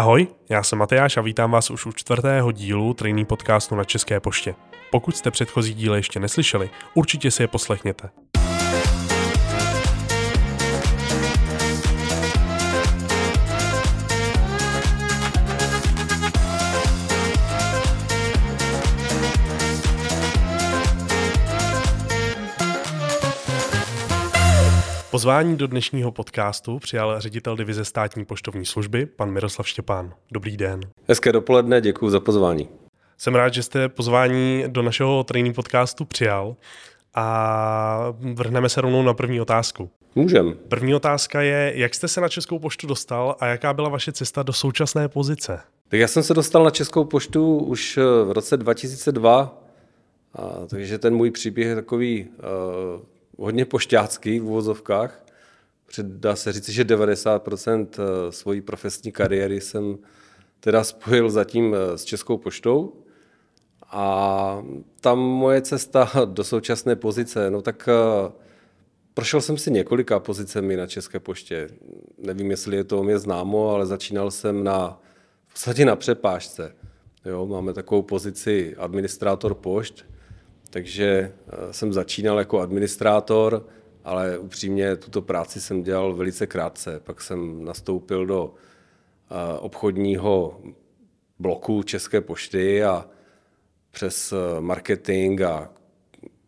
Ahoj, já jsem Matyáš a vítám vás už u čtvrtého dílu trainee podcastu na České poště. Pokud jste předchozí díly ještě neslyšeli, určitě si je poslechněte. Pozvání do dnešního podcastu přijal ředitel divize státní poštovní služby, pan Miroslav Štěpán. Dobrý den. Hezké dopoledne, děkuji za pozvání. Jsem rád, že jste pozvání do našeho training podcastu přijal a vrhneme se rovnou na první otázku. Můžem. První otázka je, jak jste se na Českou poštu dostal a jaká byla vaše cesta do současné pozice? Tak já jsem se dostal na Českou poštu už eh, v roce 2002, a, takže ten můj příběh je takový uh, hodně pošťácký v uvozovkách. Dá se říct, že 90% eh, svojí profesní kariéry jsem teda spojil zatím eh, s Českou poštou. A tam moje cesta do současné pozice, no tak eh, prošel jsem si několika pozicemi na České poště. Nevím, jestli je to o mě známo, ale začínal jsem na, v podstatě na přepážce. Jo, máme takovou pozici administrátor pošt, takže eh, jsem začínal jako administrátor, ale upřímně tuto práci jsem dělal velice krátce. Pak jsem nastoupil do eh, obchodního bloku České pošty a přes eh, marketing a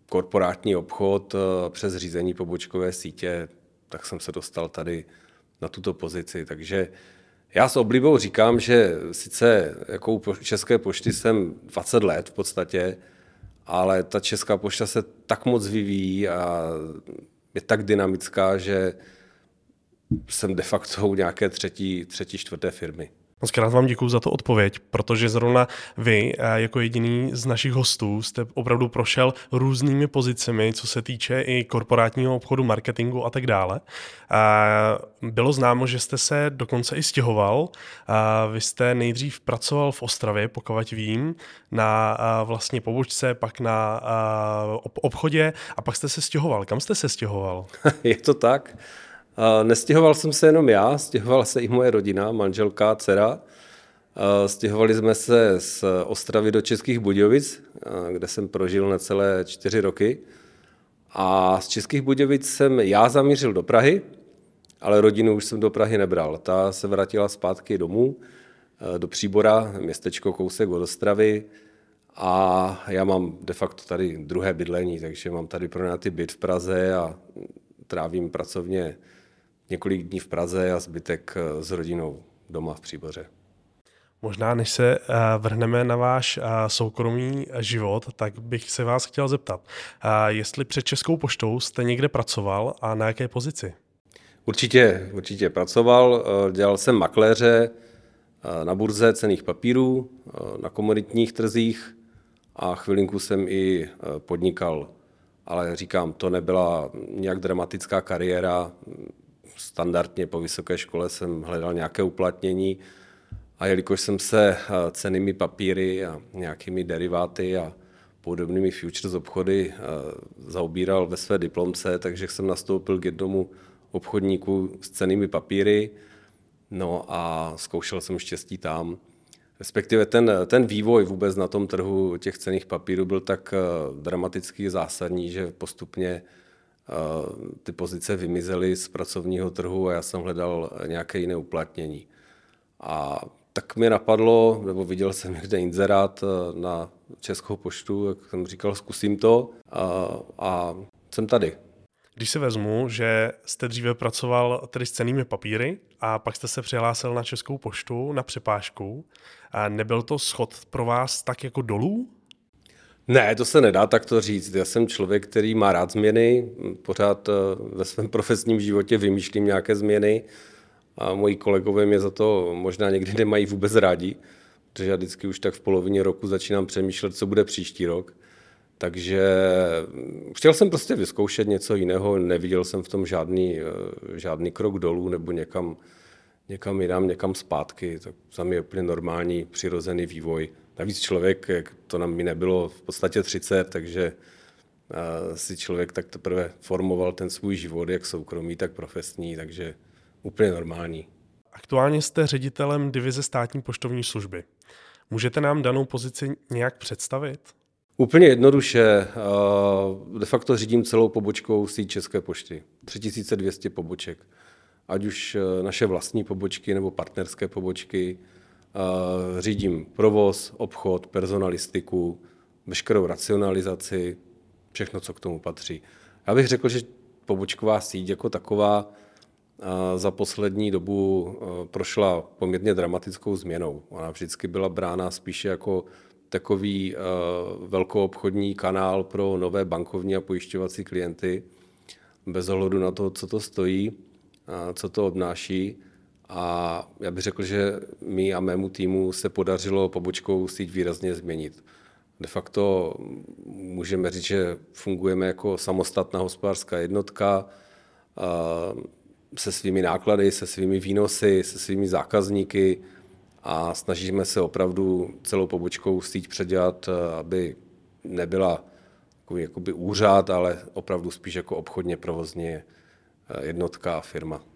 korporátní obchod, přes řízení pobočkové sítě, tak jsem se dostal tady na tuto pozici. Takže já s oblibou říkám, že sice jako u České pošty jsem 20 let v podstatě, ale ta Česká pošta se tak moc vyvíjí a je tak dynamická, že jsem de facto u nějaké třetí, třetí, čtvrté firmy. Moc krát vám děkuji za to odpověď, protože zrovna vy, eh, jako jediný z našich hostů, jste opravdu prošel různými pozicemi, co se týče i korporátního obchodu, marketingu a tak dále. Bylo známo, že jste se dokonce i stěhoval. Vy jste nejdřív pracoval v Ostravě, pokud vím, na vlastně pobočce, pak na obchodě a pak jste se stěhoval. Kam jste se stěhoval? Je to tak. Nestěhoval jsem se jenom já, stěhovala se i moje rodina, manželka, dcera. Stěhovali jsme se z Ostravy do Českých Budějovic, kde jsem prožil necelé čtyři roky. A z Českých Budějovic jsem já zamířil do Prahy, ale rodinu už jsem do Prahy nebral. Ta se vrátila zpátky domů, do Příbora, městečko kousek od Ostravy. A já mám de facto tady druhé bydlení, takže mám tady pronajatý byt v Praze a trávím pracovně několik dní v Praze a zbytek eh, s rodinou doma v Příboře. Možná, než se eh, vrhneme na váš eh, soukromý život, tak bych se vás chtěl zeptat, jestli před Českou poštou jste někde pracoval a na jaké pozici? Určitě, určitě pracoval. Dělal jsem makléře na burze cených papírů, na komoditních trzích a chvilinku jsem i podnikal. Ale říkám, to nebyla nějak dramatická kariéra standardně po vysoké škole jsem hledal nějaké uplatnění a jelikož jsem se eh, cenými papíry a nějakými deriváty a podobnými futures obchody eh, zaobíral ve své diplomce, takže jsem nastoupil k jednomu obchodníku s cenými papíry, no a zkoušel jsem štěstí tam. Respektive ten, ten vývoj vůbec na tom trhu těch cených papírů byl tak eh, dramatický, zásadní, že postupně ty pozice vymizely z pracovního trhu a já jsem hledal nějaké jiné uplatnění. A tak mi napadlo, nebo viděl jsem někde inzerát eh, na Českou poštu, jak jsem říkal, zkusím to a, a jsem tady. Když si vezmu, že jste dříve pracoval tedy s cenými papíry a pak jste se přihlásil na Českou poštu na přepážku, nebyl to schod pro vás tak jako dolů? Ne, to se nedá takto říct. Já jsem člověk, který má rád změny, pořád eh, ve svém profesním životě vymýšlím nějaké změny a moji kolegové mě za to možná někdy nemají vůbec rádi, protože já vždycky už tak v polovině roku začínám přemýšlet, co bude příští rok. Takže mm, chtěl jsem prostě vyzkoušet něco jiného, neviděl jsem v tom žádný, eh, žádný krok dolů nebo někam, někam jinam, někam zpátky. Tak za mě je úplně normální, přirozený vývoj. Navíc člověk, jak to nám mi nebylo v podstatě 30, takže si člověk tak teprve formoval ten svůj život, jak soukromý, tak profesní, takže úplně normální. aktuálně jste ředitelem divize státní poštovní služby. Můžete nám danou pozici nějak představit? Úplně jednoduše. De facto řídím celou pobočkou síť České pošty. 3200 poboček. Ať už e, naše vlastní pobočky nebo partnerské pobočky. Řídím provoz, obchod, personalistiku, veškerou racionalizaci, všechno, co k tomu patří. Já bych řekl, že pobočková síť jako taková za poslední dobu prošla poměrně dramatickou změnou. Ona vždycky byla brána spíše jako takový velkoobchodní kanál pro nové bankovní a pojišťovací klienty, bez ohledu na to, co to stojí, co to obnáší. A já bych řekl, že mi a mému týmu se podařilo pobočkou síť výrazně změnit. De facto můžeme říct, že fungujeme jako samostatná hospodářská jednotka se svými náklady, se svými výnosy, se svými zákazníky a snažíme se opravdu celou pobočkou síť předělat, aby nebyla jakoby úřad, ale opravdu spíš jako obchodně provozně jednotka a firma.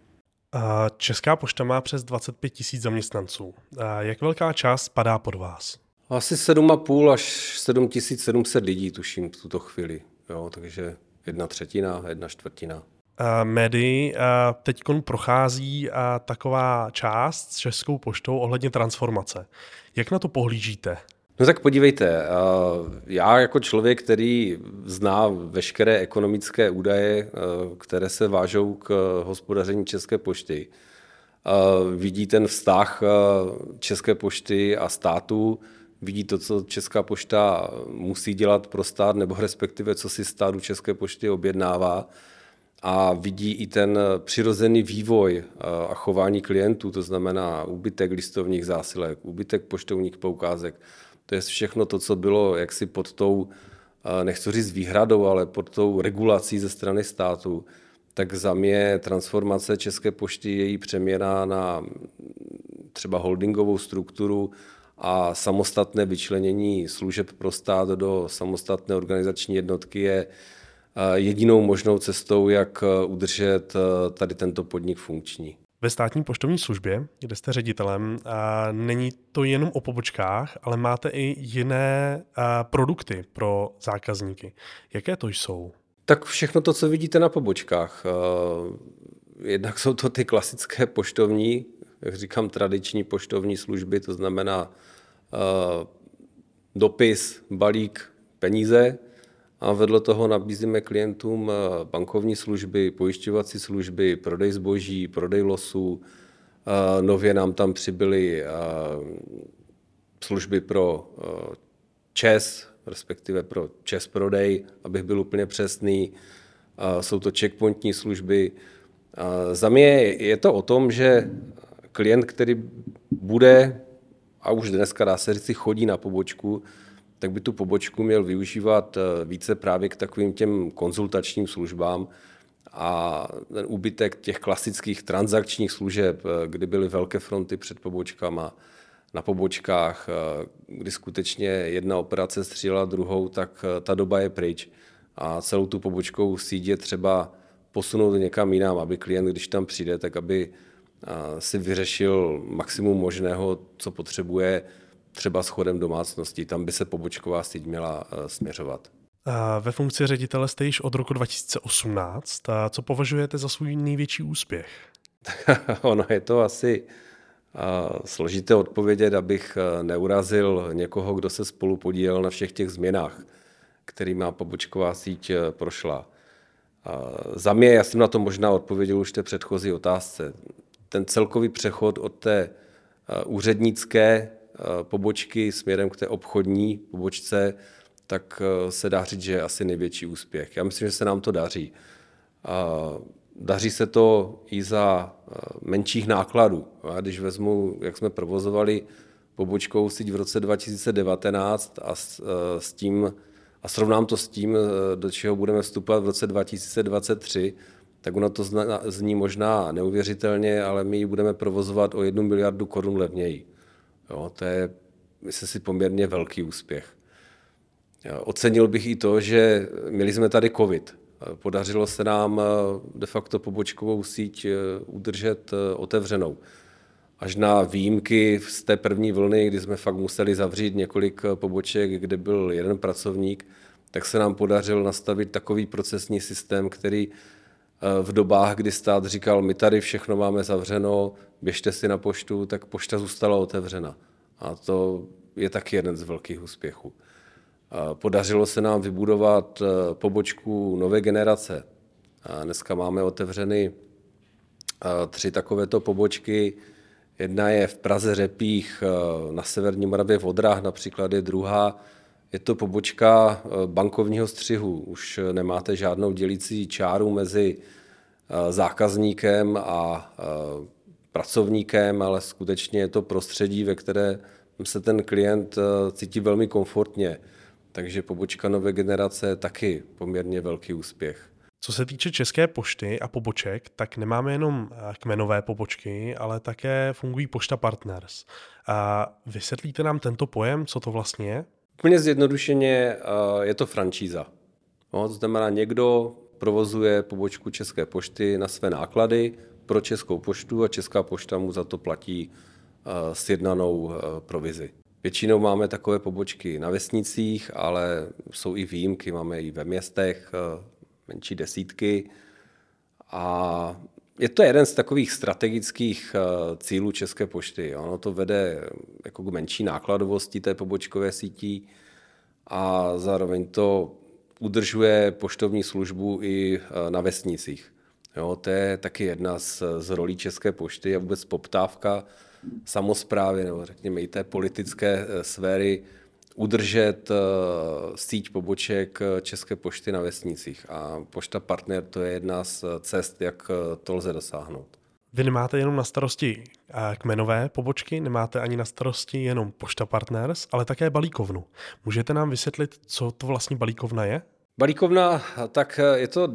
Česká pošta má přes 25 tisíc zaměstnanců. Jak velká část spadá pod vás? Asi 7,5 až 7700 lidí, tuším, v tuto chvíli. Jo, takže jedna třetina, jedna čtvrtina. Médii teď prochází taková část s Českou poštou ohledně transformace. Jak na to pohlížíte? No tak podívejte, já jako člověk, který zná veškeré ekonomické údaje, které se vážou k hospodaření České pošty, vidí ten vztah České pošty a státu, vidí to, co Česká pošta musí dělat pro stát, nebo respektive co si státu České pošty objednává a vidí i ten přirozený vývoj a chování klientů, to znamená úbytek listovních zásilek, úbytek poštovních poukázek, to je všechno to, co bylo jaksi pod tou, nechci říct výhradou, ale pod tou regulací ze strany státu, tak za mě transformace České pošty, její přeměna na třeba holdingovou strukturu a samostatné vyčlenění služeb pro stát do samostatné organizační jednotky je jedinou možnou cestou, jak udržet tady tento podnik funkční ve státní poštovní službě, kde jste ředitelem, a není to jenom o pobočkách, ale máte i jiné produkty pro zákazníky. Jaké to jsou? Tak všechno to, co vidíte na pobočkách. Jednak jsou to ty klasické poštovní, jak říkám, tradiční poštovní služby, to znamená dopis, balík, peníze, a vedle toho nabízíme klientům eh, bankovní služby, pojišťovací služby, prodej zboží, prodej losů. Eh, nově nám tam přibyly eh, služby pro ČES, respektive pro ČES prodej, abych byl úplně přesný. Jsou to checkpointní služby. Za mě je to o tom, že klient, který bude, a už dneska dá se říct, chodí na pobočku, tak by tu pobočku měl využívat eh, více právě k takovým těm konzultačním službám a ten úbytek těch klasických transakčních služeb, eh, kdy byly velké fronty před pobočkama, na pobočkách, eh, kdy skutečně jedna operace střílela druhou, tak ta doba je pryč. A celou tu pobočkou je třeba posunout někam jinam, aby klient, když tam přijde, tak aby si vyřešil maximum možného, co potřebuje, třeba s chodem domácností. Tam by se pobočková síť měla eh, směřovat. Ve funkci ředitele jste již od roku 2018. Co považujete za svůj největší úspěch? ono je to asi složité odpovědět, abych eh, neurazil někoho, kdo se spolu podílel na všech těch změnách, má pobočková síť eh, prošla. Za mě, já jsem na to možná odpověděl už té předchozí otázce, ten celkový přechod od té úřednické Eh, pobočky směrem k té obchodní pobočce, tak eh, se dá říct, že je asi největší úspěch. Já myslím, že se nám to daří. Daří se to i za eh, menších nákladů. Já když vezmu, jak jsme provozovali pobočkou síť v roce 2019 a s, s tím a srovnám to s tím, do čeho budeme vstupovat v roce 2023, tak ono to zní možná neuvěřitelně, ale my ji budeme provozovat o jednu miliardu korun levněji. Jo, to je, myslím si, poměrně velký úspěch. Ocenil bych i to, že měli jsme tady COVID. Podařilo se nám eh, de facto pobočkovou síť eh, udržet eh, otevřenou. až na výjimky z té první vlny, kdy jsme fakt museli zavřít několik poboček, kde byl jeden pracovník, tak se nám podařilo nastavit takový procesní systém, který v dobách, kdy stát říkal, my tady všechno máme zavřeno, běžte si na poštu, tak pošta zůstala otevřena. A to je taky jeden z velkých úspěchů. Podařilo se nám vybudovat eh, pobočku nové generace. Dneska máme otevřeny eh, tři takovéto pobočky. Jedna je v Praze Řepích, na severní Moravě v Odrách například je druhá je to pobočka eh, bankovního střihu. Už nemáte žádnou dělící čáru mezi eh, zákazníkem a eh, pracovníkem, ale skutečně je to prostředí, ve které se ten klient cítí velmi komfortně. Takže pobočka nové generace je taky poměrně velký úspěch. Co se týče České pošty a poboček, tak nemáme jenom kmenové pobočky, ale také fungují Pošta Partners. A vysvětlíte nám tento pojem, co to vlastně je? Úplně zjednodušeně je to franšíza. No, to znamená, někdo provozuje pobočku České pošty na své náklady pro Českou poštu a Česká pošta mu za to platí sjednanou provizi. Většinou máme takové pobočky na vesnicích, ale jsou i výjimky, máme i ve městech menší desítky. A je to jeden z takových strategických eh, cílů České pošty. Ono to vede jako k menší nákladovosti té pobočkové sítí a zároveň to udržuje poštovní službu i eh, na vesnicích. Jo, to je taky jedna z, z rolí České pošty a vůbec poptávka samozprávy, nebo řekněme i té politické eh, sféry, udržet síť poboček České pošty na vesnicích. A Pošta Partner to je jedna z cest, jak to lze dosáhnout. Vy nemáte jenom na starosti kmenové pobočky, nemáte ani na starosti jenom Pošta Partners, ale také balíkovnu. Můžete nám vysvětlit, co to vlastně balíkovna je? Balíkovna, tak je to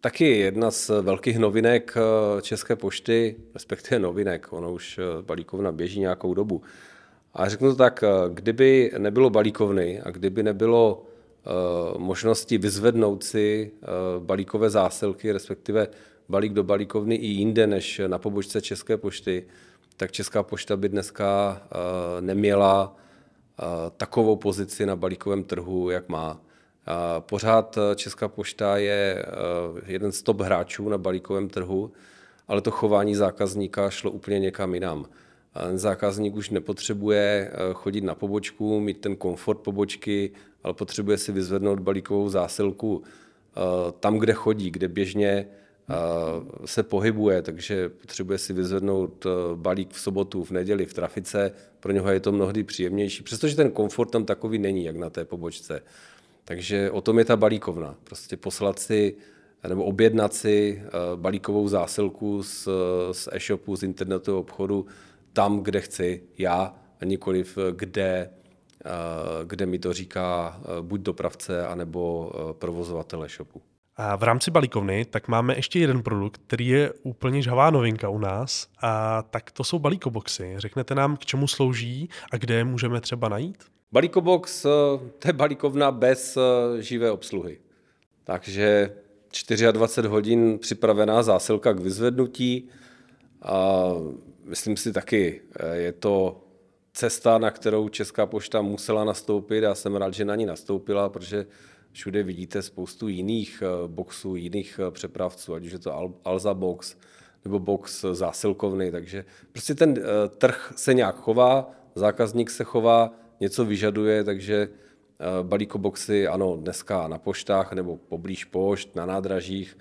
taky jedna z velkých novinek České pošty, respektive novinek, ono už balíkovna běží nějakou dobu. A řeknu to tak, kdyby nebylo balíkovny a kdyby nebylo možnosti vyzvednout si balíkové zásilky, respektive balík do balíkovny i jinde než na pobočce České pošty, tak Česká pošta by dneska eh, neměla eh, takovou pozici na balíkovém trhu, jak má. Pořád eh, Česká pošta je jeden z top hráčů na balíkovém trhu, ale to chování zákazníka šlo úplně někam jinam. Zákazník už nepotřebuje chodit na pobočku, mít ten komfort pobočky, ale potřebuje si vyzvednout balíkovou zásilku tam, kde chodí, kde běžně se pohybuje, takže potřebuje si vyzvednout eh, balík v sobotu, v neděli, v trafice, pro něho je to mnohdy příjemnější, přestože ten komfort tam takový není, jak na té pobočce. Takže o tom je ta balíkovna. Prostě poslat si nebo objednat si eh, balíkovou zásilku z, z e-shopu, z internetového obchodu tam, kde chci já a nikoliv kde, eh, kde mi to říká buď dopravce, anebo provozovatel e-shopu. A v rámci balíkovny tak máme ještě jeden produkt, který je úplně žhavá novinka u nás, a tak to jsou balíkoboxy. Řeknete nám, k čemu slouží a kde je můžeme třeba najít? Balíkobox, eh, to je balíkovna bez eh, živé obsluhy. Takže 24 hodin připravená zásilka k vyzvednutí. A myslím si taky, eh, je to cesta, na kterou Česká pošta musela nastoupit. A jsem rád, že na ní nastoupila, protože všude vidíte spoustu jiných eh, boxů, jiných eh, přepravců, ať už je to Alza Box nebo box zásilkovny, takže prostě ten trh se nějak chová, zákazník se chová, něco vyžaduje, takže balíkoboxy, ano, dneska na poštách nebo poblíž pošt, na nádražích,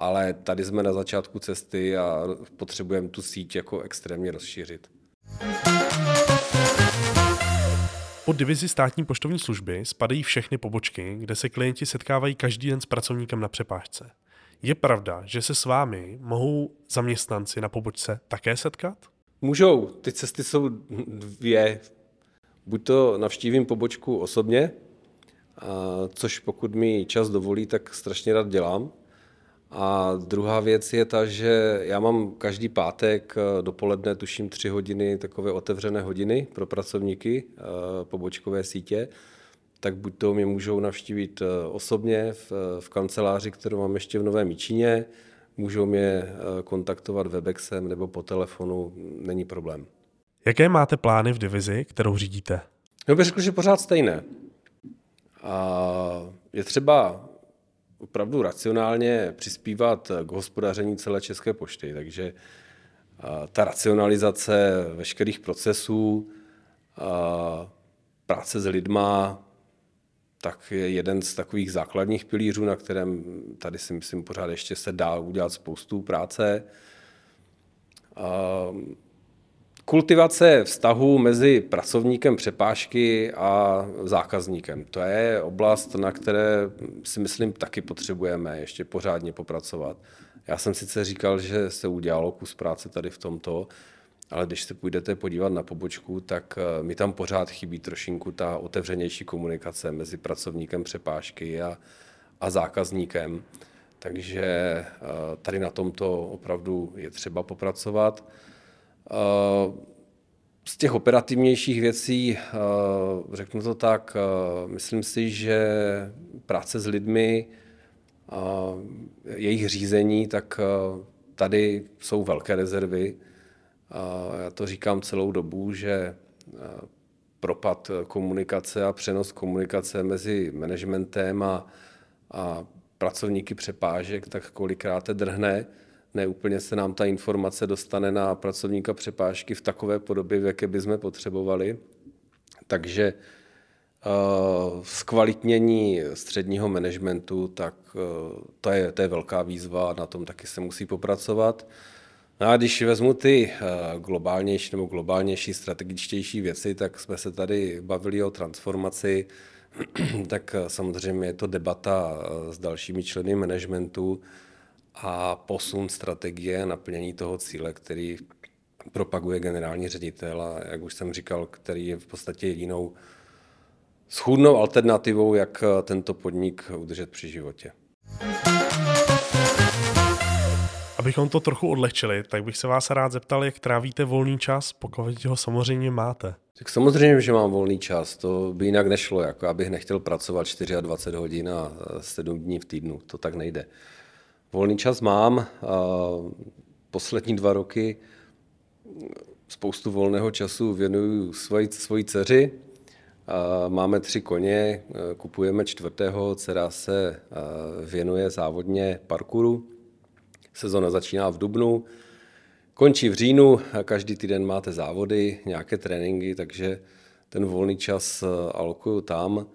ale tady jsme na začátku cesty a potřebujeme tu síť jako extrémně rozšířit. Pod divizi státní poštovní služby spadají všechny pobočky, kde se klienti setkávají každý den s pracovníkem na přepážce. Je pravda, že se s vámi mohou zaměstnanci na pobočce také setkat? Můžou. Ty cesty jsou dvě. Buď to navštívím pobočku osobně, což pokud mi čas dovolí, tak strašně rád dělám. A druhá věc je ta, že já mám každý pátek eh, dopoledne, tuším tři hodiny, takové otevřené hodiny pro pracovníky eh, pobočkové sítě, tak buď to mě můžou navštívit eh, osobně v, v kanceláři, kterou mám ještě v Novém Míčině, můžou mě kontaktovat webexem nebo po telefonu, není problém. Jaké máte plány v divizi, kterou řídíte? Já bych řekl, že pořád stejné. A je třeba opravdu racionálně přispívat k hospodaření celé České pošty, takže ta racionalizace veškerých procesů, práce s lidma, tak je jeden z takových základních pilířů, na kterém tady si myslím pořád ještě se dá udělat spoustu práce. Kultivace vztahu mezi pracovníkem přepážky a zákazníkem. To je oblast, na které si myslím taky potřebujeme ještě pořádně popracovat. Já jsem sice říkal, že se udělalo kus práce tady v tomto, ale když se půjdete podívat na pobočku, tak eh, mi tam pořád chybí trošinku ta otevřenější komunikace mezi pracovníkem přepážky a, a zákazníkem. Takže eh, tady na tomto opravdu je třeba popracovat. Eh, z těch operativnějších věcí, eh, řeknu to tak, eh, myslím si, že práce s lidmi, jejich řízení, tak tady jsou velké rezervy. Já to říkám celou dobu, že propad komunikace a přenos komunikace mezi managementem a, a pracovníky přepážek tak kolikrát drhne neúplně se nám ta informace dostane na pracovníka přepážky v takové podobě, v jaké bychom potřebovali. Takže uh, zkvalitnění středního managementu, tak uh, to, je, to je velká výzva, na tom taky se musí popracovat. No a když vezmu ty uh, globálnější nebo globálnější, strategičtější věci, tak jsme se tady bavili o transformaci, tak samozřejmě je to debata s dalšími členy managementu, a posun strategie naplnění toho cíle, který propaguje generální ředitel a jak už jsem říkal, který je v podstatě jedinou schůdnou alternativou, jak tento podnik udržet při životě. Abychom to trochu odlehčili, tak bych se vás rád zeptal, jak trávíte volný čas, pokud ho samozřejmě máte. Tak samozřejmě, že mám volný čas, to by jinak nešlo, jako abych nechtěl pracovat 24 hodin a 7 dní v týdnu, to tak nejde. Volný čas mám. Poslední dva roky spoustu volného času věnuju svoji, svoji dceři. Máme tři koně, kupujeme čtvrtého, dcera se věnuje závodně parkouru. Sezona začíná v dubnu, končí v říjnu, každý týden máte závody, nějaké tréninky, takže ten volný čas alokuju tam.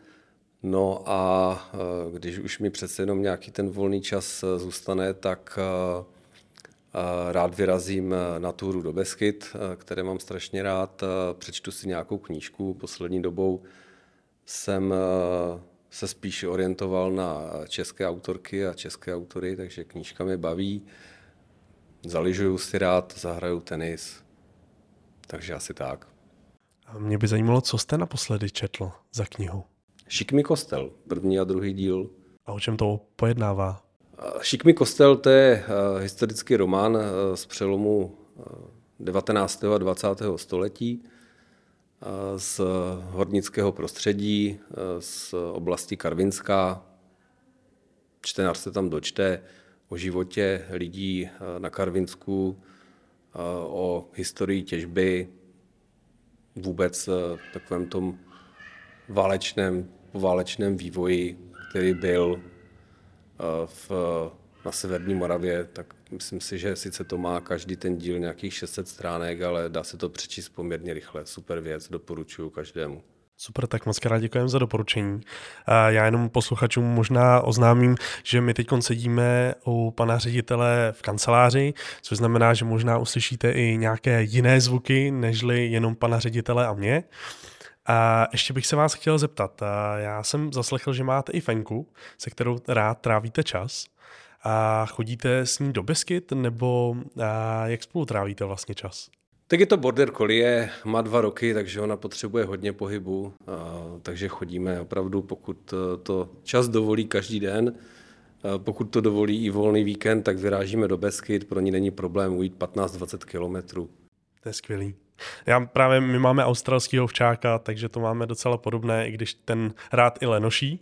No a eh, když už mi přece jenom nějaký ten volný čas eh, zůstane, tak eh, rád vyrazím na túru do Beskyt, které mám strašně rád. Přečtu si nějakou knížku. Poslední dobou jsem se spíš orientoval na české autorky a české autory, takže knížka mě baví. Zaližuju si rád, zahraju tenis, takže asi tak. Mě by zajímalo, co jste naposledy četl za knihu. Šikmi kostel, první a druhý díl. A o čem to pojednává? Šikmi kostel to je uh, historický román uh, z přelomu uh, 19. a 20. století z hornického prostředí, z oblasti Karvinská. Čtenář se tam dočte o životě lidí na Karvinsku, o historii těžby, vůbec v takovém tom válečném, poválečném vývoji, který byl eh, v, na Severní Moravě, tak myslím si, že sice to má každý ten díl nějakých 600 stránek, ale dá se to přečíst poměrně rychle. Super věc, doporučuji každému. Super, tak moc krát děkujeme za doporučení. Já jenom posluchačům možná oznámím, že my teď sedíme u pana ředitele v kanceláři, což znamená, že možná uslyšíte i nějaké jiné zvuky, nežli jenom pana ředitele a mě. A ještě bych se vás chtěl zeptat. Já jsem zaslechl, že máte i fenku, se kterou rád trávíte čas. A chodíte s ní do Beskyt, nebo jak spolu trávíte vlastně čas? Tak je to border collie, má dva roky, takže ona potřebuje hodně pohybu, takže chodíme opravdu, pokud to čas dovolí každý den. Pokud to dovolí i volný víkend, tak vyrážíme do Beskyt, pro ní není problém ujít 15-20 kilometrů. To je skvělý. Já právě, my máme australského ovčáka, takže to máme docela podobné, i když ten rád i lenoší,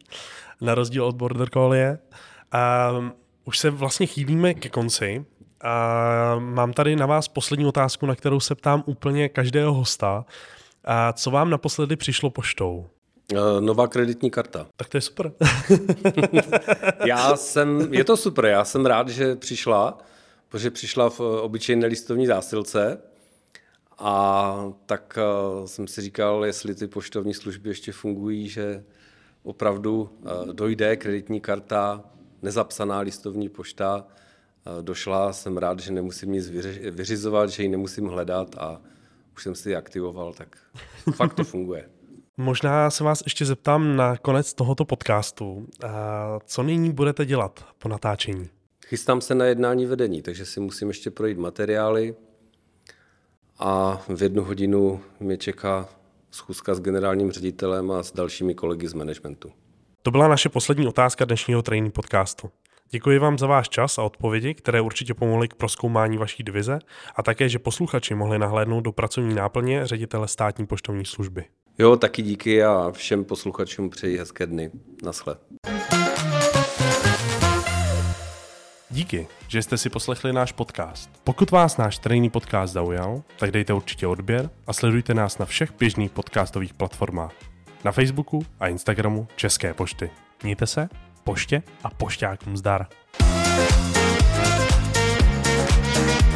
na rozdíl od Border Collie. A Už se vlastně chýlíme ke konci. A mám tady na vás poslední otázku, na kterou se ptám úplně každého hosta. A co vám naposledy přišlo poštou? Uh, nová kreditní karta. Tak to je super. já jsem, je to super, já jsem rád, že přišla, protože přišla v obyčejné listovní zásilce a tak uh, jsem si říkal, jestli ty poštovní služby ještě fungují, že opravdu uh, dojde kreditní karta, nezapsaná listovní pošta, došla, jsem rád, že nemusím nic vyřizovat, že ji nemusím hledat a už jsem si ji aktivoval, tak fakt to funguje. Možná se vás ještě zeptám na konec tohoto podcastu. Co nyní budete dělat po natáčení? Chystám se na jednání vedení, takže si musím ještě projít materiály a v jednu hodinu mě čeká schůzka s generálním ředitelem a s dalšími kolegy z managementu. To byla naše poslední otázka dnešního training podcastu. Děkuji vám za váš čas a odpovědi, které určitě pomohly k proskoumání vaší divize a také, že posluchači mohli nahlédnout do pracovní náplně ředitele státní poštovní služby. Jo, taky díky a všem posluchačům přeji hezké dny. Naschle. Díky, že jste si poslechli náš podcast. Pokud vás náš trejný podcast zaujal, tak dejte určitě odběr a sledujte nás na všech běžných podcastových platformách. Na Facebooku a Instagramu České pošty. Mějte se poště a pošťákům zdar. thank you